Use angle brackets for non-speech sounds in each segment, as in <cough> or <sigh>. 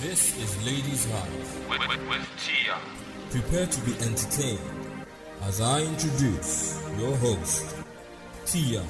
This is Ladies Hive. with, with, with Tia. Prepare to be entertained as I introduce your host, Tia.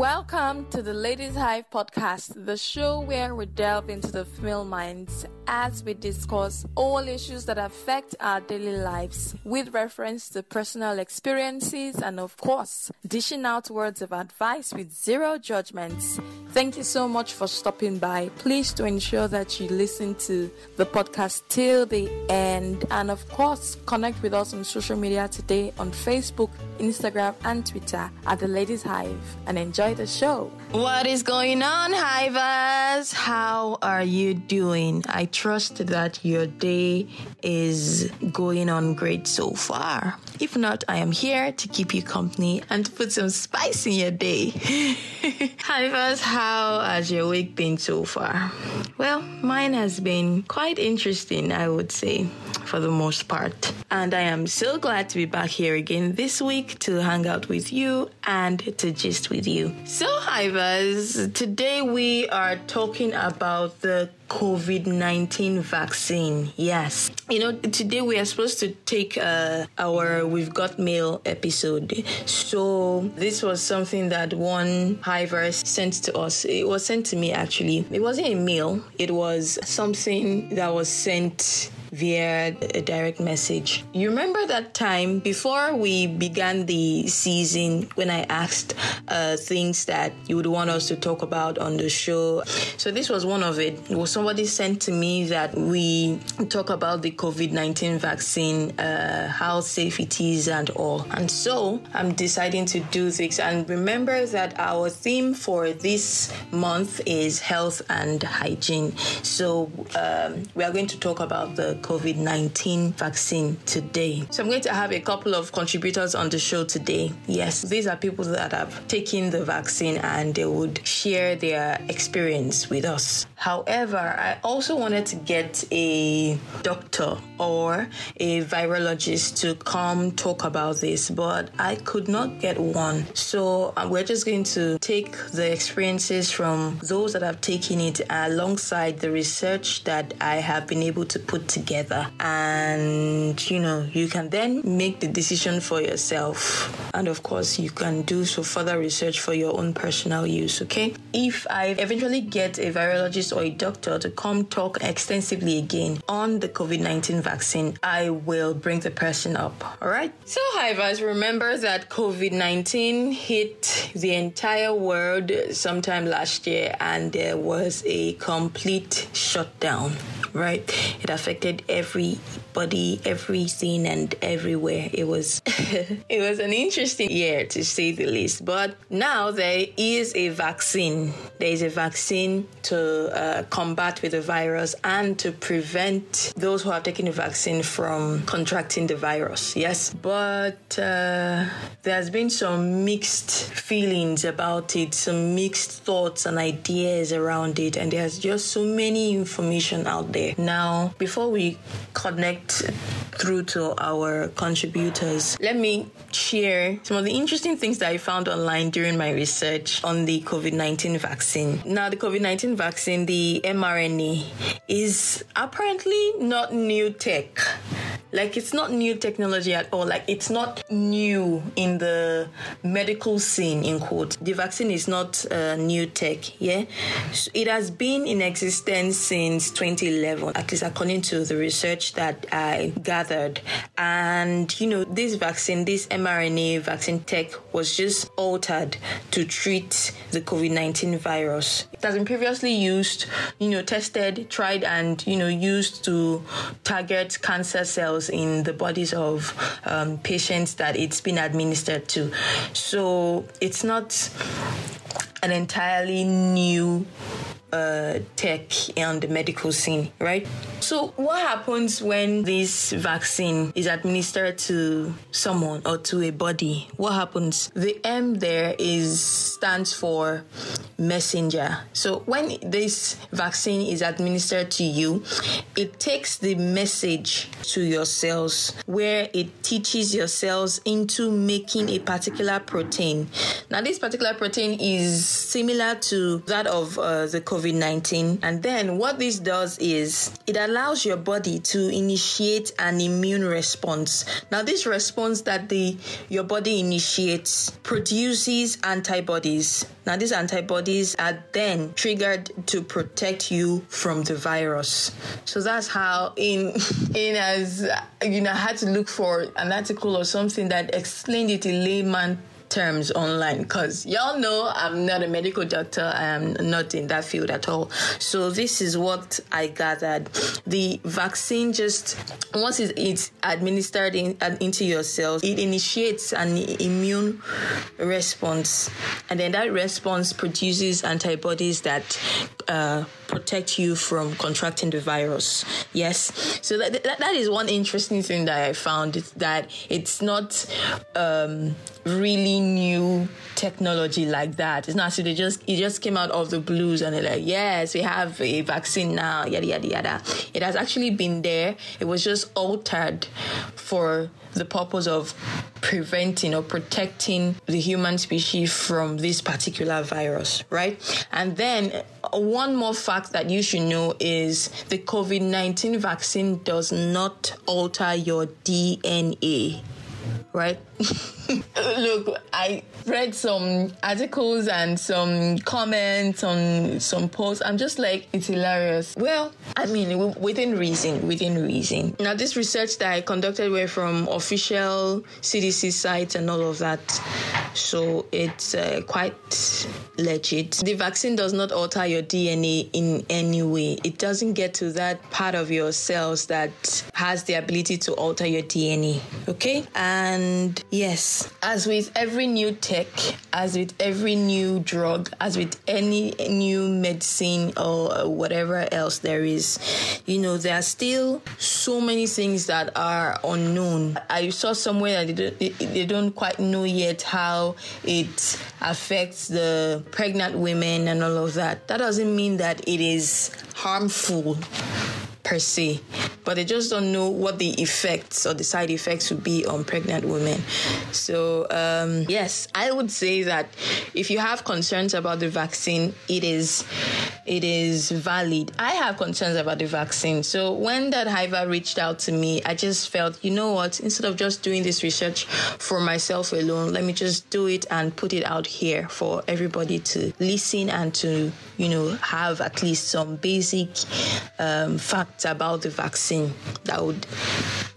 Welcome to the Ladies Hive podcast, the show where we delve into the female minds as we discuss all issues that affect our daily lives with reference to personal experiences and, of course, dishing out words of advice with zero judgments. Thank you so much for stopping by. Please to ensure that you listen to the podcast till the end and, of course, connect with us on social media today on Facebook, Instagram, and Twitter at the Ladies Hive and enjoy the show. What is going on, Hivers? How are you doing? I trust that your day is going on great so far. If not, I am here to keep you company and to put some spice in your day. <laughs> Hivers, how has your week been so far? Well, mine has been quite interesting, I would say, for the most part. And I am so glad to be back here again this week to hang out with you and to gist with you. So, hi, Hivers, today we are talking about the COVID 19 vaccine. Yes. You know, today we are supposed to take uh, our We've Got Mail episode. So, this was something that one Hivers sent to us. It was sent to me actually. It wasn't a mail, it was something that was sent via a direct message. You remember that time before we began the season when I asked uh, things that you would want us to talk about on the show? So, this was one of it. It was somebody sent to me that we talk about the COVID 19 vaccine, uh, how safe it is, and all. And so, I'm deciding to do this. And remember that our theme for this month is health and hygiene. So, um, we are going to talk about the COVID 19 vaccine today. So, I'm going to have a couple of contributors on the show today. Yes, these are people that have taken the vaccine and they would share their experience with us. However, I also wanted to get a doctor or a virologist to come talk about this, but I could not get one. So, uh, we're just going to take the experiences from those that have taken it alongside the research that I have been able to put together. And, you know, you can then make the decision for yourself. And of course, you can do so further research for your own personal use, okay? If I eventually get a virologist or a doctor to come talk extensively again on the COVID 19 vaccine, I will bring the person up, all right? So, Hivers, remember that COVID 19 hit the entire world sometime last year and there was a complete shutdown right? It affected everybody, everything, and everywhere. It was <laughs> it was an interesting year to say the least. But now there is a vaccine. There is a vaccine to uh, combat with the virus and to prevent those who have taken the vaccine from contracting the virus. Yes, but uh, there's been some mixed feelings about it, some mixed thoughts and ideas around it, and there's just so many information out there. Now, before we connect through to our contributors, let me share some of the interesting things that I found online during my research on the COVID 19 vaccine. Now, the COVID 19 vaccine, the mRNA, is apparently not new tech. Like, it's not new technology at all. Like, it's not new in the medical scene, in quote. The vaccine is not uh, new tech, yeah? It has been in existence since 2011, at least according to the research that I gathered. And, you know, this vaccine, this mRNA vaccine tech was just altered to treat the COVID 19 virus. It has been previously used, you know, tested, tried, and, you know, used to target cancer cells in the bodies of um, patients that it's been administered to. So it's not an entirely new uh, tech and the medical scene, right? So, what happens when this vaccine is administered to someone or to a body? What happens? The M there is stands for messenger. So when this vaccine is administered to you, it takes the message to your cells where it teaches your cells into making a particular protein. Now, this particular protein is similar to that of uh, the COVID 19. And then what this does is it allows your body to initiate an immune response. Now, this response that the your body initiates produces antibodies. Now, these antibodies are then triggered to protect you from the virus. So that's how, in <laughs> in as you know, I had to look for an article or something that explained it in layman terms online because y'all know I'm not a medical doctor. I am not in that field at all. So this is what I gathered. The vaccine just once it's administered in, into your cells, it initiates an immune response, and then that response produces antibodies that uh, protect you from contracting the virus. Yes. So that, that, that is one interesting thing that I found is that it's not um, really new technology like that. It's not so they just it just came out of the blues and they're like, yes, we have a vaccine now, yada yada yada. It has actually been there. It was just altered for the purpose of preventing or protecting the human species from this particular virus, right? And then uh, one more fact that you should know is the COVID 19 vaccine does not alter your DNA right? <laughs> Look, I read some articles and some comments on some posts. I'm just like, it's hilarious. Well, I mean, within reason, within reason. Now, this research that I conducted were from official CDC sites and all of that. So it's uh, quite legit. The vaccine does not alter your DNA in any way. It doesn't get to that part of your cells that has the ability to alter your DNA. Okay? And yes, as with every new tech, as with every new drug, as with any new medicine or uh, whatever else there is, you know, there are still so many things that are unknown. I saw somewhere that they don't, they don't quite know yet how it affects the pregnant women and all of that. That doesn't mean that it is harmful per se, but they just don't know what the effects or the side effects would be on pregnant women. So, um, yes, I would say that if you have concerns about the vaccine, it is it is valid. I have concerns about the vaccine. So when that Hiver reached out to me, I just felt, you know what, instead of just doing this research for myself alone, let me just do it and put it out here for everybody to listen and to, you know, have at least some basic um, facts about the vaccine that would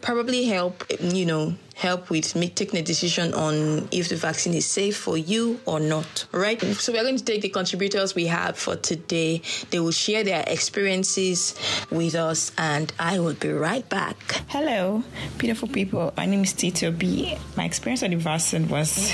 probably help, you know, help with make, taking a decision on if the vaccine is safe for you or not. Right. So we're going to take the contributors we have for today. They will share their experiences with us, and I will be right back. Hello, beautiful people. My name is Tito B. My experience with the vaccine was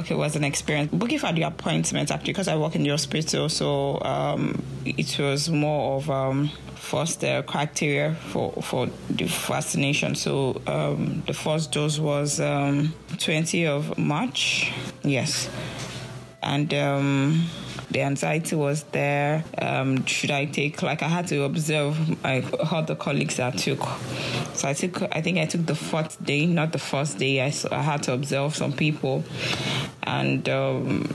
okay, was an experience. Booking for the appointment actually because I work in the hospital, so um, it was more of um, first uh, criteria for for the vaccination. So um, the first dose was um, 20 of March. Yes, and. Um, the anxiety was there. Um, should I take, like, I had to observe my the colleagues that took. So I took, I think I took the fourth day, not the first day. I, I had to observe some people. And um,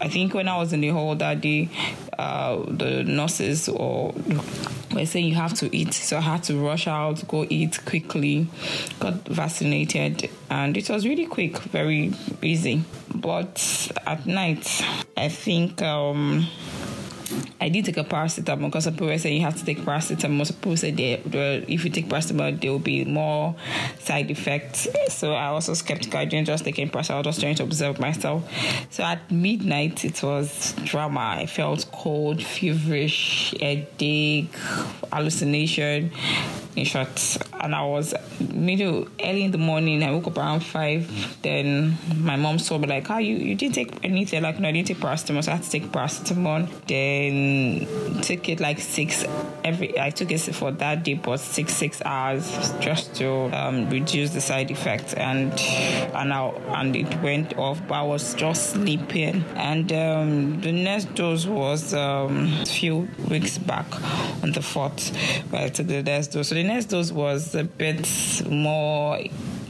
I think when I was in the hall that day, uh, the nurses or were saying you have to eat. So I had to rush out, go eat quickly, got vaccinated, and it was really quick, very easy. But at night, I think. Um, I did take a paracetamol because some people saying you have to take paracetamol. Some people said they, if you take paracetamol, there will be more side effects. So I also skeptical. I didn't just take paracetamol. I was just trying to observe myself. So at midnight, it was drama. I felt cold, feverish, headache, hallucination. In short, and I was middle early in the morning. I woke up around five. Then my mom saw me like, "How oh, you you didn't take anything?" Like, no, I didn't take paracetamol. So I had to take paracetamol. Then took it like six every. I took it for that day, but six six hours just to um, reduce the side effects, and and I, and it went off. But I was just sleeping, and um, the next dose was um, a few weeks back on the fourth. Where I took the next dose. So the next dose was a bit more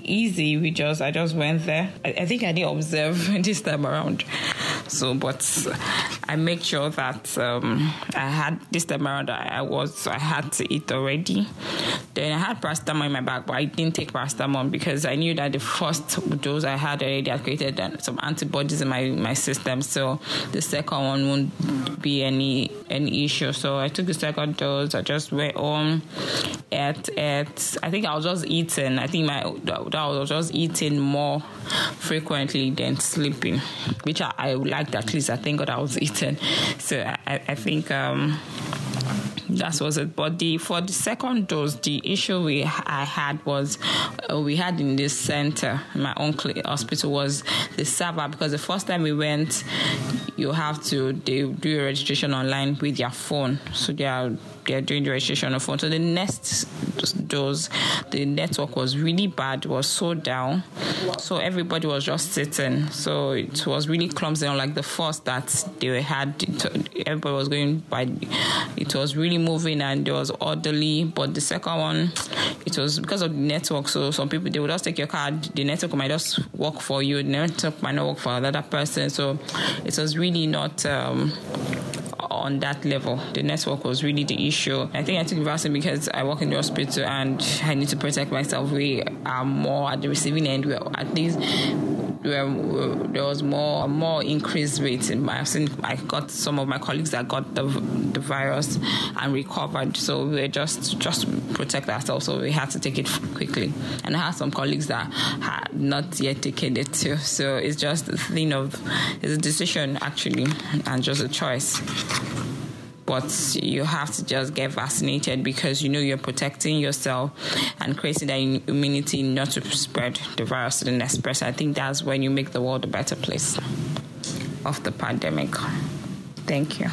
easy. We just I just went there. I, I think I didn't observe <laughs> this time around. So, but I make sure that um, I had this time around. I, I was I had to eat already. Then I had paracetamol in my bag, but I didn't take paracetamol because I knew that the first dose I had already had created some antibodies in my, my system. So the second one won't be any any issue. So I took the second dose. I just went home, ate, ate. I think I was just eating. I think my that I was just eating more frequently than sleeping, which I, I liked at least. I think what I was eating. So I, I think um, that was it. But the for the second dose, the issue we I had was uh, we had in this center, my own hospital was the server because the first time we went, you have to they do your registration online with your phone. So they are they're doing the registration on phone. So the next dose, the network was really bad, was so down. So everybody was just sitting. So it was really clumsy. On like the first that they had, everybody was going by, it was really moving and it was orderly. But the second one, it was because of the network. So some people, they would just take your card, the network might just work for you, the network might not work for another person. So it was really not. Um, on that level. The network was really the issue. I think I took vaccine because I work in the hospital and I need to protect myself. We are more at the receiving end. We're at least where there was more more increased rate. I've seen I got some of my colleagues that got the the virus and recovered. So we just just protect ourselves. So we had to take it quickly. And I had some colleagues that had not yet taken it too. So it's just a thing of it's a decision actually and just a choice but you have to just get vaccinated because you know you're protecting yourself and creating that immunity not to spread the virus to the next person. I think that's when you make the world a better place of the pandemic. Thank you.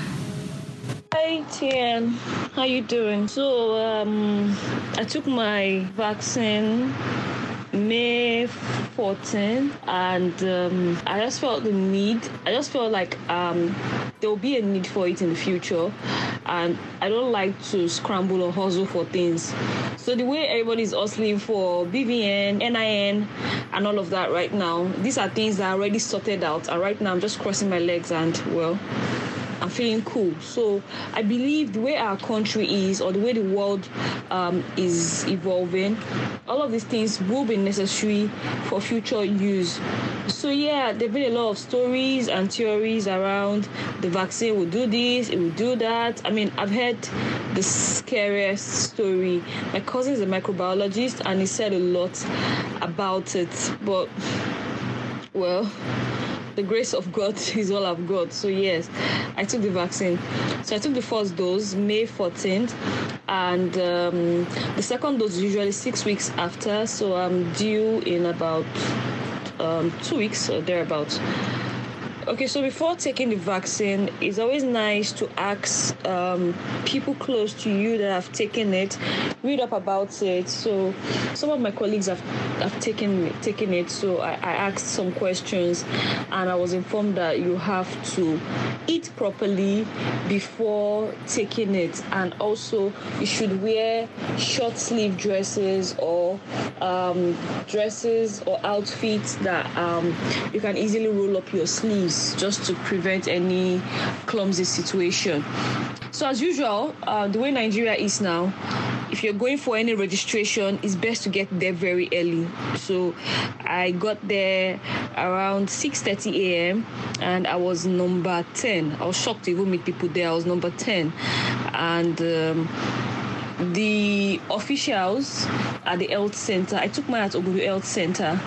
Hi Tian, how you doing? So um, I took my vaccine May 14, and um, I just felt the need. I just felt like um, there will be a need for it in the future, and I don't like to scramble or hustle for things. So the way everybody is hustling for BVN, NIN, and all of that right now, these are things that are already sorted out. And right now, I'm just crossing my legs and well. I'm feeling cool. So I believe the way our country is, or the way the world um, is evolving, all of these things will be necessary for future use. So yeah, there've been a lot of stories and theories around the vaccine will do this, it will do that. I mean, I've heard the scariest story. My cousin is a microbiologist and he said a lot about it, but well the grace of God <laughs> is all I've got. So yes, I took the vaccine. So I took the first dose May 14th, and um, the second dose usually six weeks after. So I'm due in about um, two weeks or thereabouts. Okay, so before taking the vaccine, it's always nice to ask um, people close to you that have taken it, read up about it. So, some of my colleagues have, have taken taken it, so I, I asked some questions, and I was informed that you have to eat properly before taking it, and also you should wear short sleeve dresses or um, dresses or outfits that um, you can easily roll up your sleeves just to prevent any clumsy situation. So, as usual, uh, the way Nigeria is now, if you're going for any registration, it's best to get there very early. So, I got there around 6:30 a.m. and I was number 10. I was shocked to even meet people there. I was number 10, and. Um, the officials at the health center, I took mine at Ogudu Health Center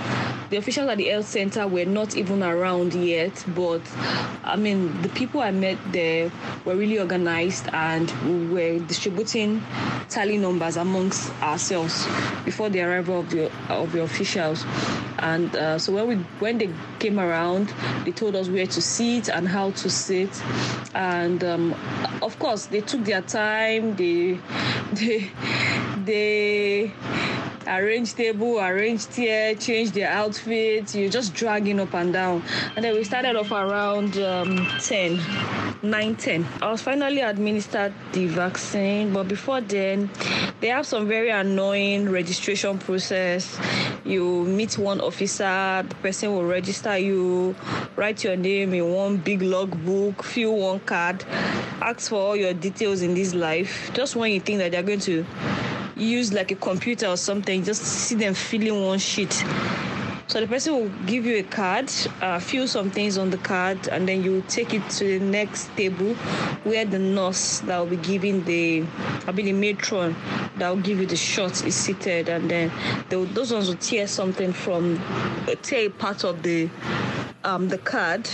the officials at the health center were not even around yet. But I mean, the people I met there were really organized and we were distributing tally numbers amongst ourselves before the arrival of the of the officials. And uh, so when we when they came around, they told us where to sit and how to sit. And um, of course, they took their time. They they they arrange table, arrange chair, change their outfits. You're just dragging up and down. And then we started off around um, 10, 9, 10. I was finally administered the vaccine, but before then, they have some very annoying registration process. You meet one officer, the person will register you, write your name in one big logbook, fill one card, ask for all your details in this life. Just when you think that they're going to use like a computer or something, just see them filling one sheet. So the person will give you a card, uh, fill some things on the card, and then you take it to the next table where the nurse that will be giving the, I mean the matron that will give you the shot is seated, and then will, those ones will tear something from, tear part of the, um, the card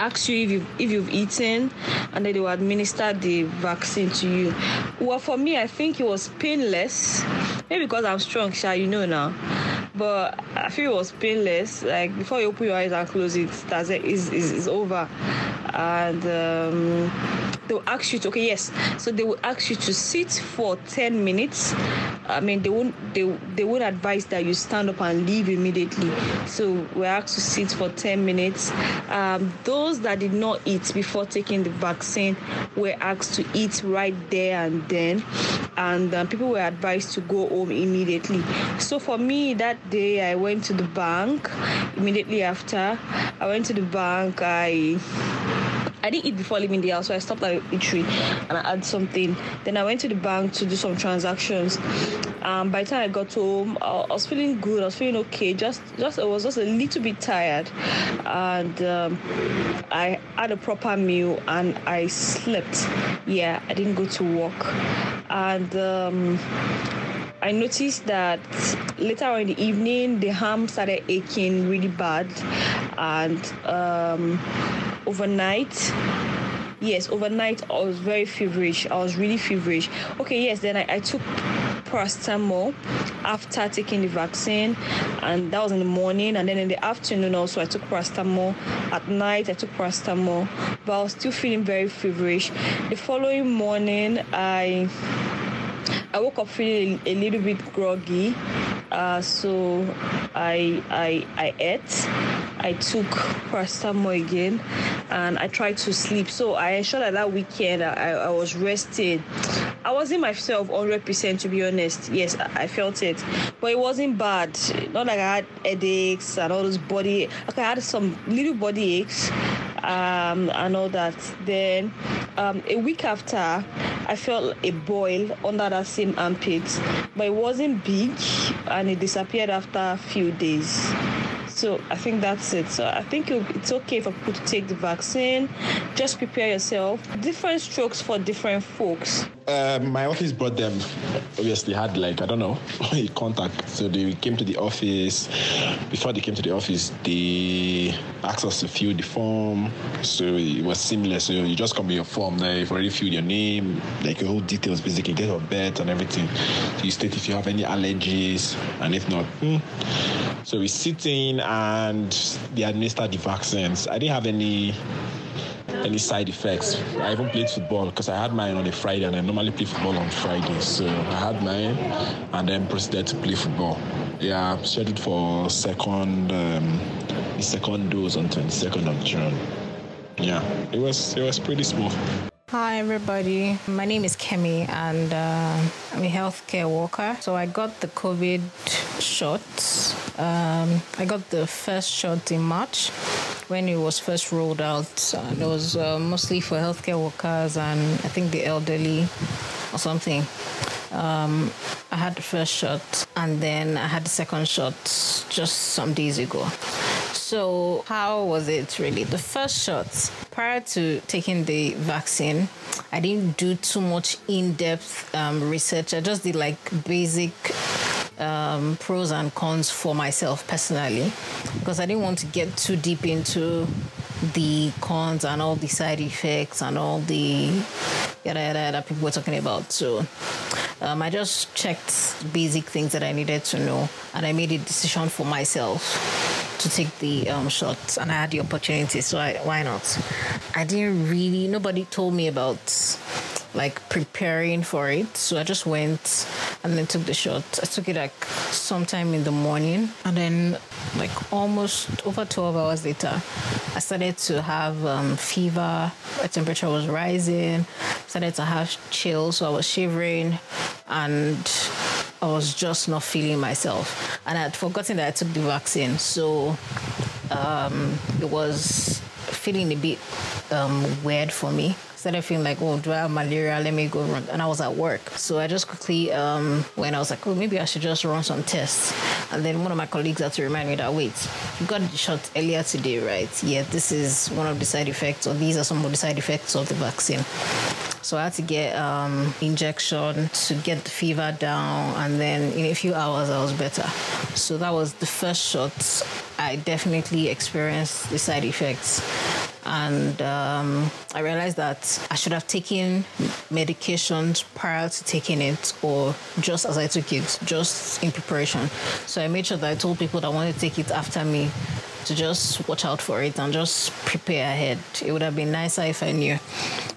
ask you if you've, if you've eaten and then they will administer the vaccine to you. Well, for me, I think it was painless. Maybe because I'm strong, Sha, you know now. But I feel it was painless. Like before you open your eyes and close it, that's it, is is over. And um, they'll ask you to okay, yes. So they will ask you to sit for 10 minutes. I mean, they won't they they won't advise that you stand up and leave immediately. So we're asked to sit for 10 minutes. Um, those that did not eat before taking the vaccine were asked to eat right there and then, and um, people were advised to go home immediately. So for me, that day I went to the bank immediately after. I went to the bank. I I didn't eat before leaving the house, so I stopped at a eatery and I had something. Then I went to the bank to do some transactions. Um, by the time I got home, I, was feeling good. I was feeling okay. Just, just I was just a little bit tired, and um, I had a proper meal and I slept. Yeah, I didn't go to work, and. Um, I noticed that later on in the evening, the arm started aching really bad, and um, overnight yes overnight i was very feverish. I was really feverish. Okay yes then i, I took paracetamol after taking the vaccine. And that was in the morning. And then in the afternoon also i took paracetamol. At night i took paracetamol. But i was still feeling very feverish. The following morning i I woke up feeling a little bit groggy, uh, so I I I ate. I took paracetamol again, and I tried to sleep. So I ensured that that weekend I, I was rested. I wasn't myself 100% to be honest. Yes, I felt it, but it wasn't bad. Not like I had headaches and all those body. Okay, I had some little body aches um, and all that. Then um, a week after, I felt a boil under that same armpit, but it wasn't big and it disappeared after a few days. So I think that's it. So I think it's okay for people to take the vaccine. Just prepare yourself. Different strokes for different folks. Uh, my office brought them. Obviously, had like I don't know <laughs> a contact. So they came to the office. Before they came to the office, they asked us to fill the form. So it was similar. So you just come with your form. Now you've already filled your name, like your whole details, basically, get your bed and everything. So you state if you have any allergies, and if not, hmm. so we sit in and they administered the vaccines. I didn't have any any side effects. I even played football because I had mine on a Friday and I normally play football on Fridays. So I had mine and then proceeded to play football. Yeah, I'm scheduled for second um, the second dose on 22nd of June. Yeah, it was it was pretty smooth. Hi, everybody. My name is Kemi, and uh, I'm a healthcare worker. So I got the COVID shot. Um, I got the first shot in March when it was first rolled out. And it was uh, mostly for healthcare workers and I think the elderly or something. Um, I had the first shot, and then I had the second shot just some days ago. So, how was it really? The first shot, prior to taking the vaccine, I didn't do too much in depth um, research. I just did like basic um, pros and cons for myself personally because I didn't want to get too deep into the cons and all the side effects and all the yada yada yada people were talking about. So um, I just checked basic things that I needed to know and I made a decision for myself to take the um, shot and I had the opportunity, so I, why not? I didn't really, nobody told me about like preparing for it. So I just went and then took the shot. I took it like sometime in the morning and then like almost over 12 hours later, I started to have um, fever. My temperature was rising. Started to have chills, so I was shivering and I was just not feeling myself. And I had forgotten that I took the vaccine. So um, it was feeling a bit um, weird for me started feeling like, oh, do I have malaria? Let me go run. And I was at work. So I just quickly, um, when I was like, oh, maybe I should just run some tests. And then one of my colleagues had to remind me that, wait, you got the shot earlier today, right? Yeah, this is one of the side effects, or these are some of the side effects of the vaccine. So I had to get um, injection to get the fever down, and then in a few hours I was better. So that was the first shot. I definitely experienced the side effects and um, I realized that I should have taken medications prior to taking it or just as I took it, just in preparation. So I made sure that I told people that wanted to take it after me to just watch out for it and just prepare ahead. It would have been nicer if I knew.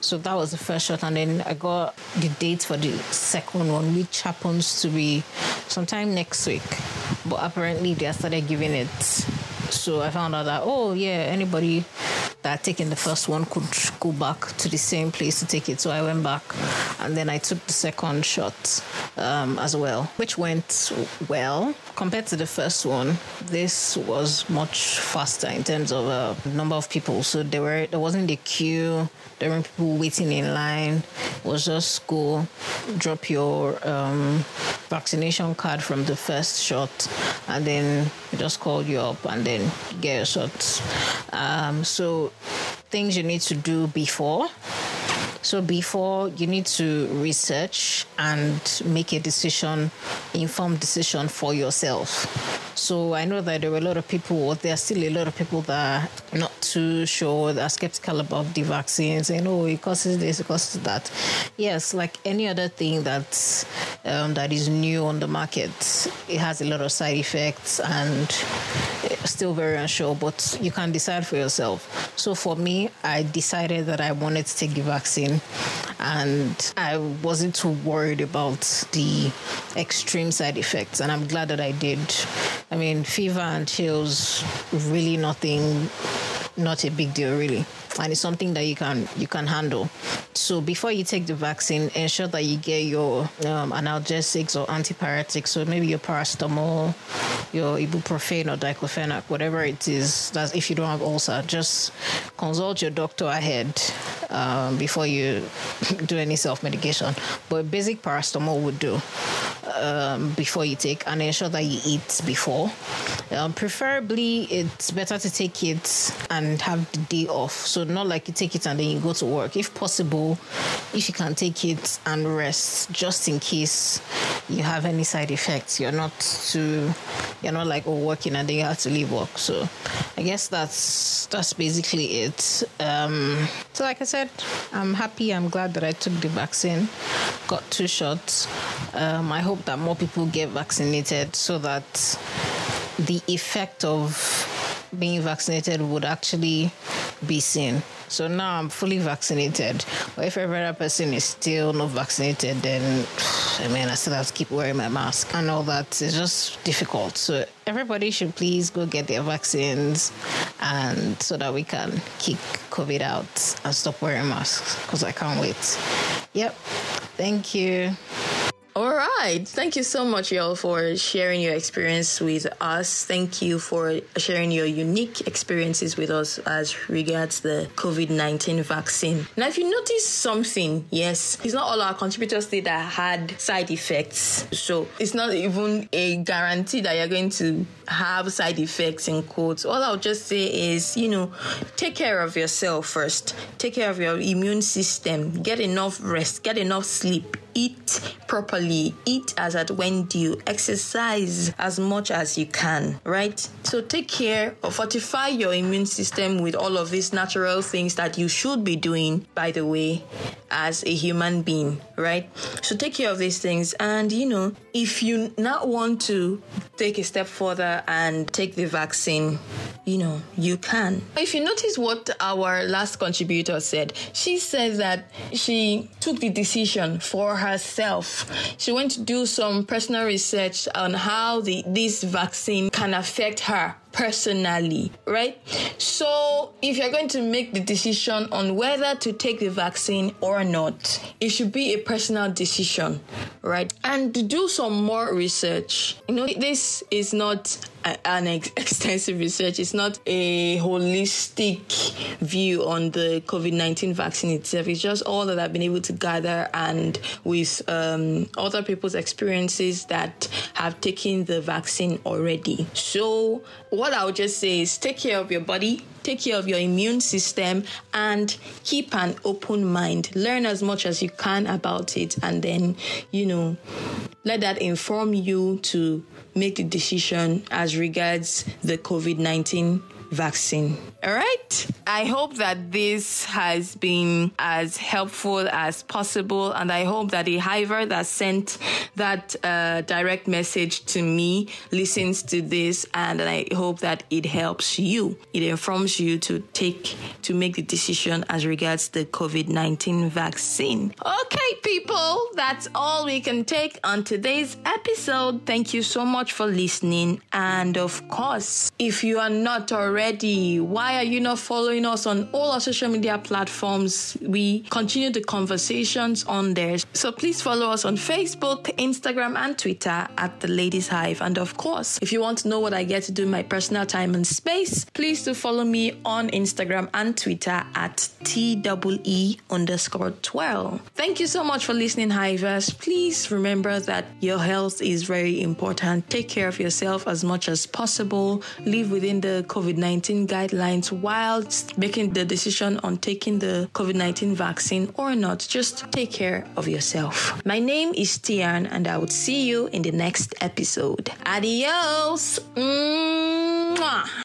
So that was the first shot, and then I got the date for the second one, which happens to be sometime next week. But apparently, they started giving it. So I found out that, oh, yeah, anybody that taking the first one could go back to the same place to take it. So I went back and then I took the second shot um, as well, which went well compared to the first one. This was much faster in terms of uh, number of people. So there were there wasn't a queue. There weren't people waiting in line. It was just go drop your um, vaccination card from the first shot, and then just call you up and then get your shots. Um, so things you need to do before. So before you need to research and make a decision, informed decision for yourself. So I know that there were a lot of people, or there are still a lot of people that are not too sure, that are skeptical about the vaccine, saying, "Oh, it causes this, it causes that." Yes, like any other thing that um, that is new on the market, it has a lot of side effects and still very unsure. But you can decide for yourself. So for me, I decided that I wanted to take the vaccine, and I wasn't too worried about the extreme side effects, and I'm glad that I did. I mean, fever and chills, really nothing, not a big deal, really and it's something that you can you can handle. So before you take the vaccine, ensure that you get your um, analgesics or antipyretics. So maybe your paracetamol, your ibuprofen or diclofenac, whatever it is. That's if you don't have ulcer, just consult your doctor ahead um, before you <laughs> do any self medication. But basic paracetamol would do um, before you take, and ensure that you eat before. Um, preferably, it's better to take it and have the day off. So not like you take it and then you go to work. If possible, if you can take it and rest, just in case you have any side effects, you're not too, you're not like oh working and then you have to leave work. So I guess that's that's basically it. Um, so like I said, I'm happy. I'm glad that I took the vaccine, got two shots. Um, I hope that more people get vaccinated so that the effect of being vaccinated would actually be seen. So now I'm fully vaccinated. But if every other person is still not vaccinated, then I mean, I still have to keep wearing my mask and all that. It's just difficult. So everybody should please go get their vaccines, and so that we can kick COVID out and stop wearing masks. Because I can't wait. Yep. Thank you. Right. Thank you so much, y'all, for sharing your experience with us. Thank you for sharing your unique experiences with us as regards the COVID 19 vaccine. Now, if you notice something, yes, it's not all our contributors did that had side effects. So it's not even a guarantee that you're going to have side effects in quotes. All I'll just say is, you know, take care of yourself first. Take care of your immune system. Get enough rest. Get enough sleep eat properly, eat as at when due, exercise as much as you can, right? So take care or fortify your immune system with all of these natural things that you should be doing, by the way, as a human being, right? So take care of these things. And, you know, if you not want to take a step further and take the vaccine, you know, you can. If you notice what our last contributor said, she said that she took the decision for herself. She went to do some personal research on how the this vaccine can affect her personally, right? So, if you're going to make the decision on whether to take the vaccine or not, it should be a personal decision, right? And do some more research. You know, this is not an ex- <laughs> extensive research. It's not a holistic view on the COVID 19 vaccine itself. It's just all that I've been able to gather and with um, other people's experiences that have taken the vaccine already. So, what I would just say is take care of your body, take care of your immune system, and keep an open mind. Learn as much as you can about it, and then, you know, let that inform you to make the decision as regards the COVID 19 vaccine. All right. I hope that this has been as helpful as possible, and I hope that the hiver that sent that uh, direct message to me listens to this, and I hope that it helps you. It informs you to take to make the decision as regards the COVID nineteen vaccine. Okay, people, that's all we can take on today's episode. Thank you so much for listening, and of course, if you are not already, why are you not following us on all our social media platforms? We continue the conversations on there. So please follow us on Facebook, Instagram, and Twitter at The Ladies Hive. And of course, if you want to know what I get to do in my personal time and space, please do follow me on Instagram and Twitter at TEE underscore 12. Thank you so much for listening, Hivers. Please remember that your health is very important. Take care of yourself as much as possible. Live within the COVID 19 guidelines whilst making the decision on taking the COVID 19 vaccine or not. Just take care of yourself. My name is Tian, and I would see you in the next episode. Adios. Mwah.